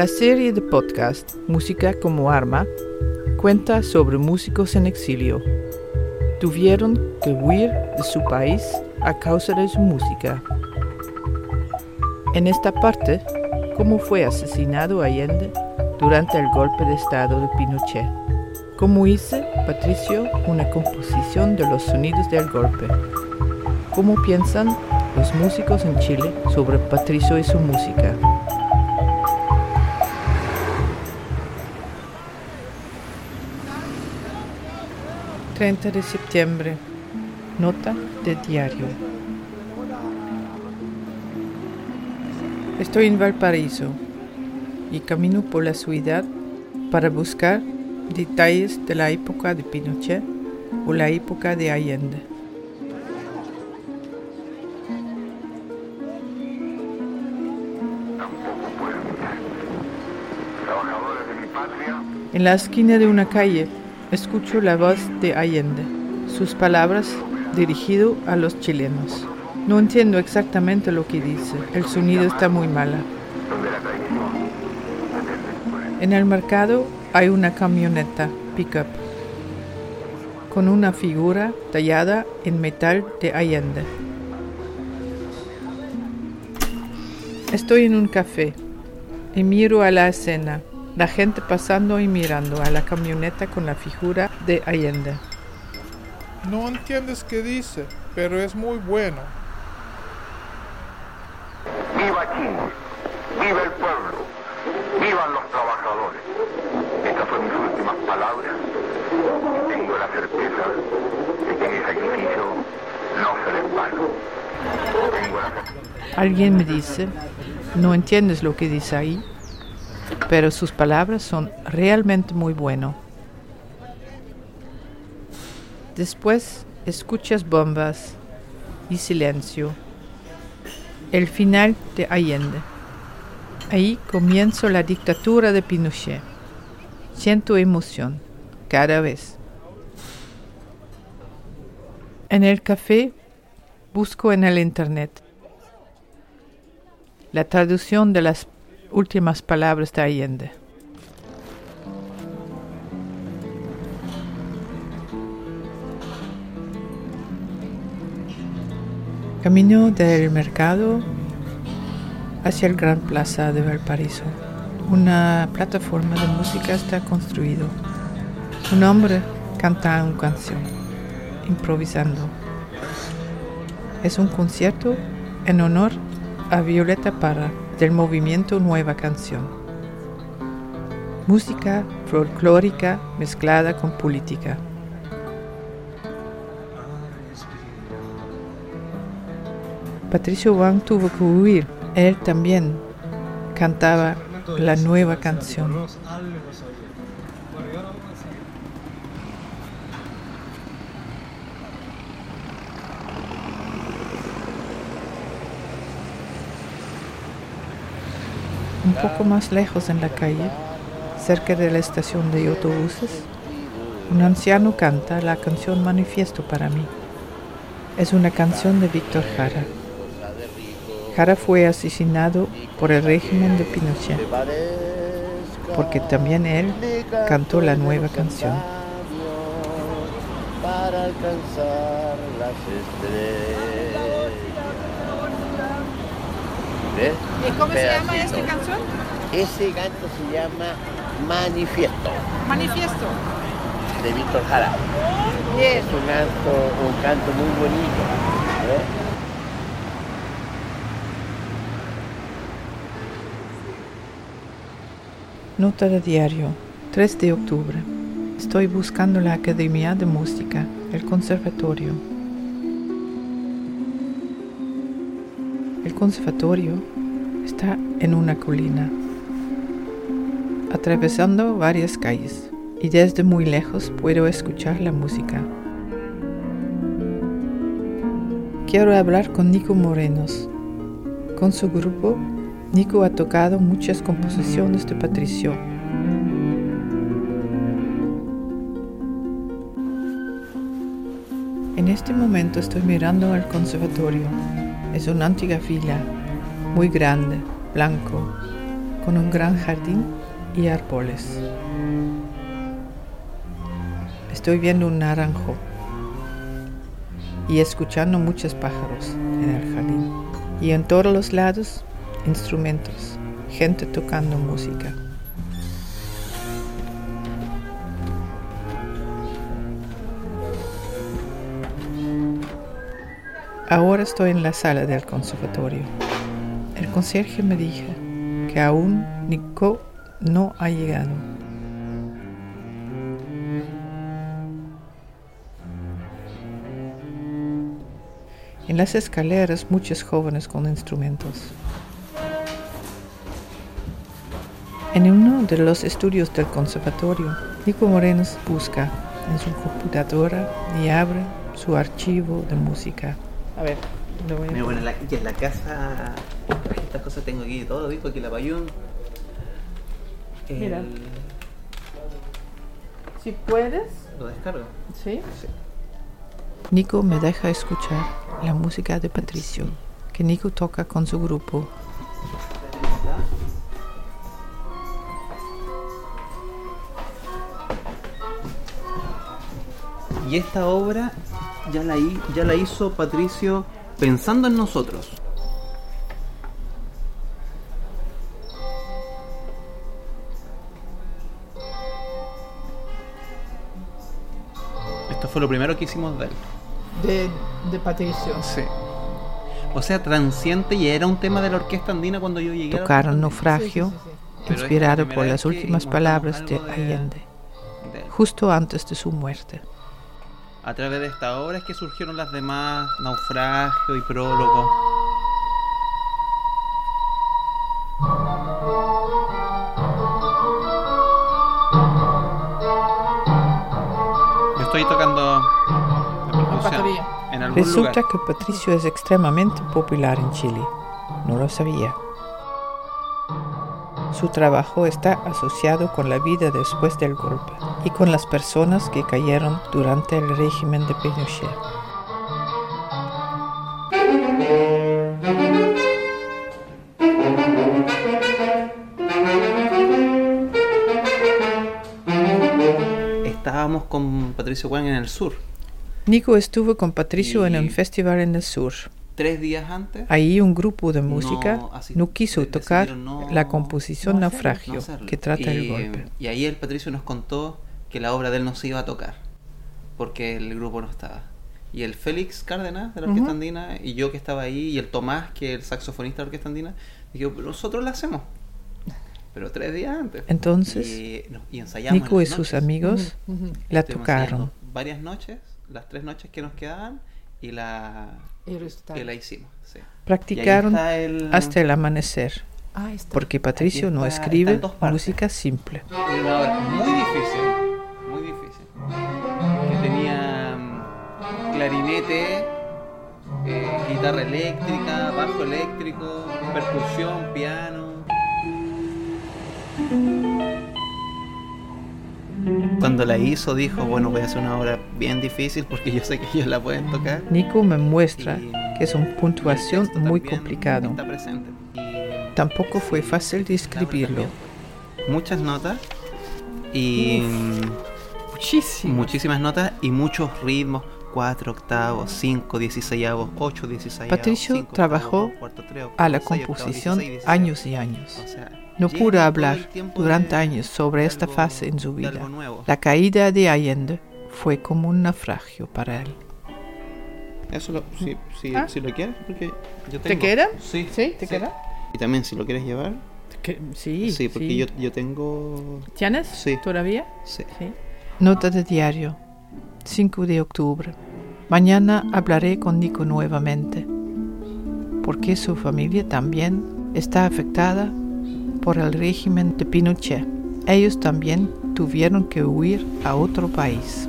La serie de podcast Música como Arma cuenta sobre músicos en exilio. Tuvieron que huir de su país a causa de su música. En esta parte, cómo fue asesinado Allende durante el golpe de Estado de Pinochet. Cómo hice, Patricio, una composición de los sonidos del golpe. ¿Cómo piensan los músicos en Chile sobre Patricio y su música? 30 de septiembre. Nota de diario. Estoy en Valparaíso y camino por la ciudad para buscar detalles de la época de Pinochet o la época de Allende. En la esquina de una calle escucho la voz de Allende, sus palabras dirigido a los chilenos. No entiendo exactamente lo que dice, el sonido está muy mala. En el mercado hay una camioneta pickup con una figura tallada en metal de Allende. Estoy en un café y miro a la escena la gente pasando y mirando a la camioneta con la figura de Allende. No entiendes qué dice, pero es muy bueno. Viva Chile, viva el pueblo, vivan los trabajadores. Estas son mis últimas palabras. Tengo la certeza de que mi sacrificio no será en vano. Tengo la Alguien me dice, no entiendes lo que dice ahí pero sus palabras son realmente muy buenas. Después escuchas bombas y silencio. El final de Allende. Ahí comienzo la dictadura de Pinochet. Siento emoción cada vez. En el café busco en el internet la traducción de las últimas palabras de Allende. Camino del mercado hacia el Gran Plaza de Valparaíso. Una plataforma de música está construido. Un hombre canta una canción, improvisando. Es un concierto en honor a Violeta Parra del movimiento Nueva Canción. Música folclórica mezclada con política. Patricio Wang tuvo que huir. Él también cantaba la nueva canción. Un poco más lejos en la calle, cerca de la estación de autobuses, un anciano canta la canción Manifiesto para mí. Es una canción de Víctor Jara. Jara fue asesinado por el régimen de Pinochet, porque también él cantó la nueva canción. ¿Ves? ¿Y cómo se llama esta canción? Ese canto se llama Manifiesto, Manifiesto. de Víctor Jara. Bien. Es un canto, un canto muy bonito. ¿ves? Nota de diario, 3 de octubre. Estoy buscando la Academia de Música, el conservatorio. El conservatorio está en una colina, atravesando varias calles, y desde muy lejos puedo escuchar la música. Quiero hablar con Nico Morenos. Con su grupo, Nico ha tocado muchas composiciones de Patricio. En este momento estoy mirando al conservatorio. Es una antigua fila, muy grande, blanco, con un gran jardín y árboles. Estoy viendo un naranjo y escuchando muchos pájaros en el jardín. Y en todos los lados, instrumentos, gente tocando música. Ahora estoy en la sala del conservatorio. El conserje me dijo que aún Nico no ha llegado. En las escaleras muchos jóvenes con instrumentos. En uno de los estudios del conservatorio, Nico Moreno busca en su computadora y abre su archivo de música. A ver, lo voy a Mira, bueno, en la, y en la casa, estas cosas tengo aquí todo, dijo aquí la payún. El- Mira. Si puedes, Lo descargo. ¿sí? Nico me deja escuchar la música de Patricio, que Nico toca con su grupo. Y esta obra ya la, hi- ya la hizo Patricio pensando en nosotros. Esto fue lo primero que hicimos de él. De, de Patricio. Sí. O sea, Transiente ya era un tema de la orquesta andina cuando yo llegué. Tocaron. Naufragio, inspirado por las últimas palabras de Allende, de justo antes de su muerte. A través de esta obra es que surgieron las demás, Naufragio y Prólogo. Yo estoy tocando la percusión batería. en algún Resulta lugar. que Patricio es extremadamente popular en Chile. No lo sabía. Su trabajo está asociado con la vida después del golpe y con las personas que cayeron durante el régimen de Pinochet. Estábamos con Patricio Juan en el sur. Nico estuvo con Patricio en Y- un festival en el sur. Tres días antes. Ahí un grupo de música No, así- no quiso tocar no- la composición no hacerlo, Naufragio que trata y, el golpe. Y ahí el Patricio nos contó que la obra de él no se iba a tocar porque el grupo no estaba. Y el Félix Cárdenas de la Orquesta Ujú. Andina y yo que estaba ahí y el Tomás que es el saxofonista de la Orquesta Andina, dijo, "Pero nosotros la hacemos. Pero tres días antes. Entonces, y, no, y en Nico y sus amigos la Estuvimos tocaron. Varias noches, las tres noches que nos quedaban y la, y la hicimos. sí. Practicaron Y está el- hasta el amanecer, porque Patricio Aquí no está- escribe música simple. Era una obra muy difícil, muy difícil. Que tenía mm, clarinete, eh, guitarra eléctrica, bajo eléctrico, percusión, piano. Cuando la hizo dijo, bueno, voy a hacer una obra bien difícil porque yo sé que ellos la pueden tocar. Nico me muestra que es una puntuación muy complicado. Tampoco fue fácil de escribirlo. muchas notas y Muchísimo. muchísimas notas y muchos ritmos 4 octavos 5 16avos 8 16 Patricio trabajó a la composición años y años. No pudo hablar durante años sobre esta fase en su vida. La caída de Allende fue como un naufragio para él. eso lo, si, si, Ah. si lo quieres porque yo ¿Te tengo. queda? sí ¿Sí? ¿Te queda? y también si lo quieres llevar sí, sí porque Yo, yo tengo ¿Tienes? Sí. ¿Todavía? sí. Sí. Nota de diario. 5 de octubre. Mañana hablaré con Nico nuevamente, porque su familia también está afectada por el régimen de Pinochet. Ellos también tuvieron que huir a otro país.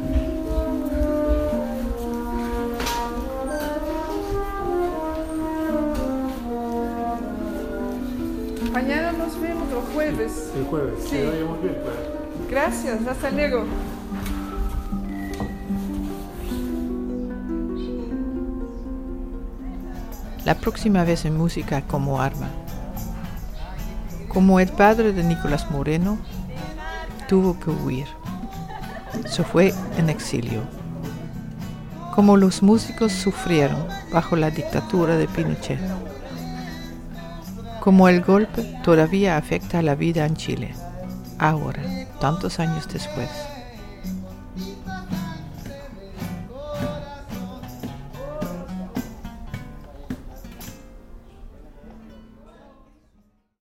Mañana nos vemos los jueves. El jueves. Sí. Bien, pues. Gracias, hasta luego. La próxima vez en música como arma. Como el padre de Nicolás Moreno, tuvo que huir. Se fue en exilio. Como los músicos sufrieron bajo la dictadura de Pinochet. Como el golpe todavía afecta a la vida en Chile, ahora, tantos años después.